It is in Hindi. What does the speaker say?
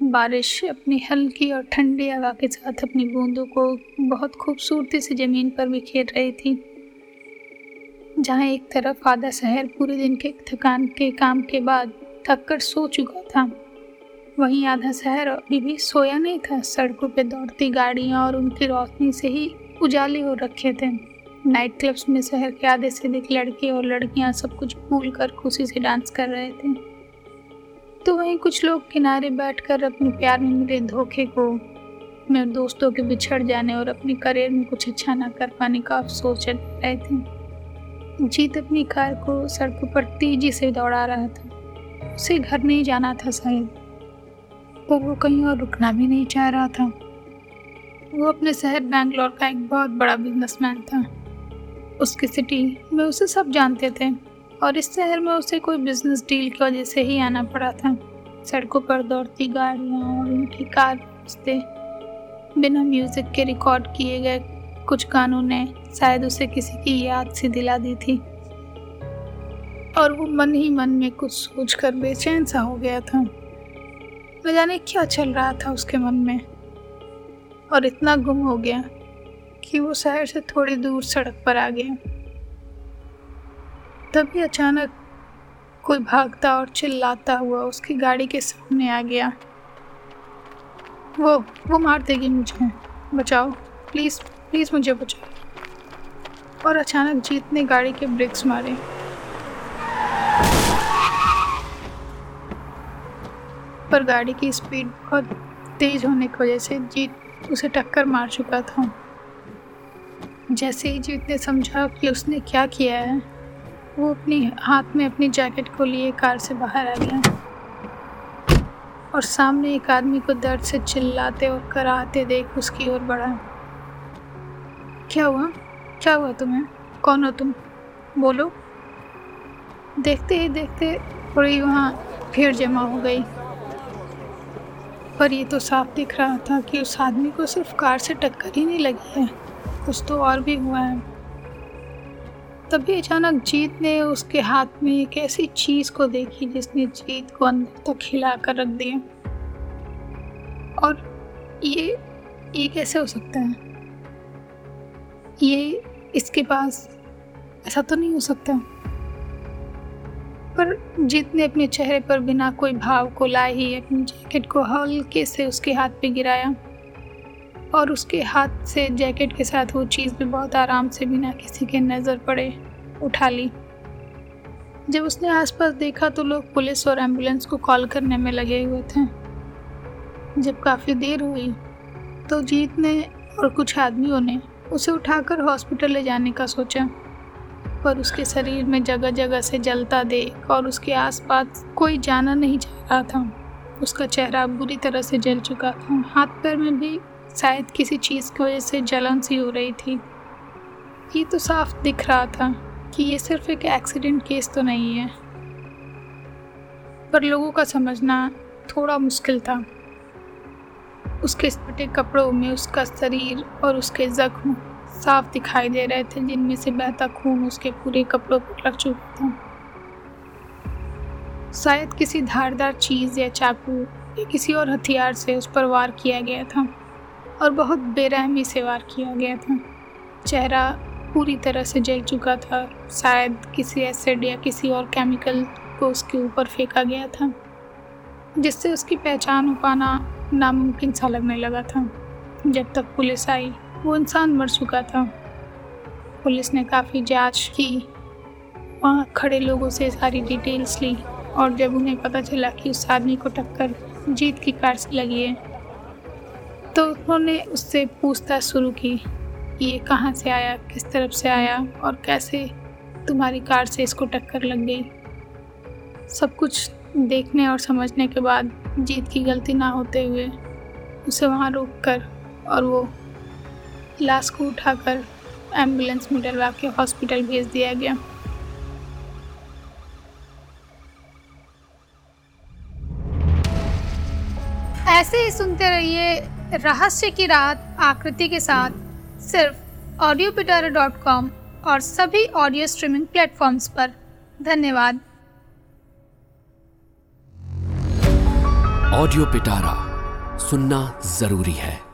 बारिश अपनी हल्की और ठंडी हवा के साथ अपनी बूंदों को बहुत खूबसूरती से ज़मीन पर बिखेर रही थी। जहाँ एक तरफ़ आधा शहर पूरे दिन के थकान के काम के बाद थक कर सो चुका था, वहीं आधा शहर अभी भी सोया नहीं था। सड़कों पर दौड़ती गाड़ियाँ और उनकी रोशनी से ही उजाले हो रखे थे। नाइट क्लब्स में शहर के आधे से अधिक लड़के और लड़कियाँ सब कुछ भूल कर खुशी से डांस कर रहे थे। तो वहीं कुछ लोग किनारे बैठकर अपने प्यार में मिले धोखे को मेरे दोस्तों के बिछड़ जाने और अपने करियर में कुछ अच्छा ना कर पाने का अफसोस चल रहे थे। जीत अपनी कार को सड़कों पर तेज़ी से दौड़ा रहा था। उसे घर नहीं जाना था शायद, पर वो कहीं और रुकना भी नहीं चाह रहा था। वो अपने शहर बैंगलोर का एक बहुत बड़ा बिजनेसमैन था। उसकी सिटी में उसे सब जानते थे। और इस शहर में उसे कोई बिज़नेस डील की वजह से ही आना पड़ा था। सड़कों पर दौड़ती गाड़ियाँ और उनकी कार बजते बिना म्यूज़िक के रिकॉर्ड किए गए कुछ गानों ने शायद उसे किसी की याद से दिला दी थी। और वो मन ही मन में कुछ सोच कर बेचैन सा हो गया था। न जाने क्या चल रहा था उसके मन में। और इतना गुम हो गया कि वो शहर से थोड़ी दूर सड़क पर आ गया। तभी अचानक कोई भागता और चिल्लाता हुआ उसकी गाड़ी के सामने आ गया। वो वो मार देगी मुझे। बचाओ। प्लीज़ प्लीज़ मुझे बचाओ। और अचानक जीत ने गाड़ी के ब्रेक्स मारे। पर गाड़ी की स्पीड बहुत तेज़ होने की वजह से जीत उसे टक्कर मार चुका था। जैसे ही जीत ने समझा कि उसने क्या किया है वो अपनी हाथ में अपनी जैकेट को लिए कार से बाहर आ गया। और सामने एक आदमी को दर्द से चिल्लाते और कराहते देख उसकी ओर बढ़ा। क्या हुआ? क्या हुआ तुम्हें? कौन हो तुम? बोलो। देखते ही देखते थोड़ी वहाँ भीड़ जमा हो गई। पर ये तो साफ़ दिख रहा था कि उस आदमी को सिर्फ़ कार से टक्कर ही नहीं लगी है। कुछ तो और भी हुआ है। तभी अचानक जीत ने उसके हाथ में एक ऐसी चीज़ को देखी जिसने जीत को अंदर तक हिला कर रख दिया। और ये ये कैसे हो सकता है? ये इसके पास ऐसा तो नहीं हो सकता। पर जीत ने अपने चेहरे पर बिना कोई भाव को लाए ही अपनी जैकेट को हल्के से उसके हाथ पे गिराया। और उसके हाथ से, जैकेट के साथ वो चीज़ भी बहुत आराम से बिना किसी के नज़र पड़े, उठा ली। जब उसने आसपास देखा तो लोग पुलिस और एंबुलेंस को कॉल करने में लगे हुए थे। जब काफ़ी देर हुई तो जीत ने और कुछ आदमियों ने उसे उठाकर हॉस्पिटल ले जाने का सोचा। पर उसके शरीर में जगह जगह से जलता देख और उसके आसपास कोई जाना नहीं चाह रहा था। उसका चेहरा बुरी तरह से जल चुका था। हाथ पैर में भी शायद किसी चीज़ की वजह से जलन सी हो रही थी। ये तो साफ़ दिख रहा था कि ये सिर्फ़ एक एक्सीडेंट केस तो नहीं है। पर लोगों का समझना थोड़ा मुश्किल था। उसके फटे कपड़ों में उसका शरीर और उसके जख्म साफ़ दिखाई दे रहे थे, जिनमें से बहता खून उसके पूरे कपड़ों पर लग चुका था। शायद किसी धारदार चीज़ या चाकू या किसी और हथियार से उस पर वार किया गया था। और बहुत बेरहमी से वार किया गया था। चेहरा पूरी तरह से जल चुका था। शायद किसी एसिड या किसी और केमिकल को उसके ऊपर फेंका गया था, जिससे उसकी पहचान हो पाना नामुमकिन सा लगने लगा था। जब तक पुलिस आई, वो इंसान मर चुका था। पुलिस ने काफ़ी जाँच की। वहाँ खड़े लोगों से सारी डिटेल्स ली और जब उन्हें पता चला कि उस आदमी को टक्कर जीत की कार से लगी है तो उन्होंने उससे पूछताछ शुरू की कि ये कहाँ से आया, किस तरफ़ से आया और कैसे तुम्हारी कार से इसको टक्कर लग गई। सब कुछ देखने और समझने के बाद जीत की गलती ना होते हुए उसे वहाँ रोक कर और वो लाश को उठाकर एंबुलेंस में डलवा के हॉस्पिटल भेज दिया गया। ऐसे ही सुनते रहिए रहस्य की रात आकृति के साथ सिर्फ़ ऑडियो पिटारा डॉट कॉम और सभी ऑडियो स्ट्रीमिंग प्लेटफॉर्म्स पर। धन्यवाद। ऑडियो पिटारा सुनना ज़रूरी है।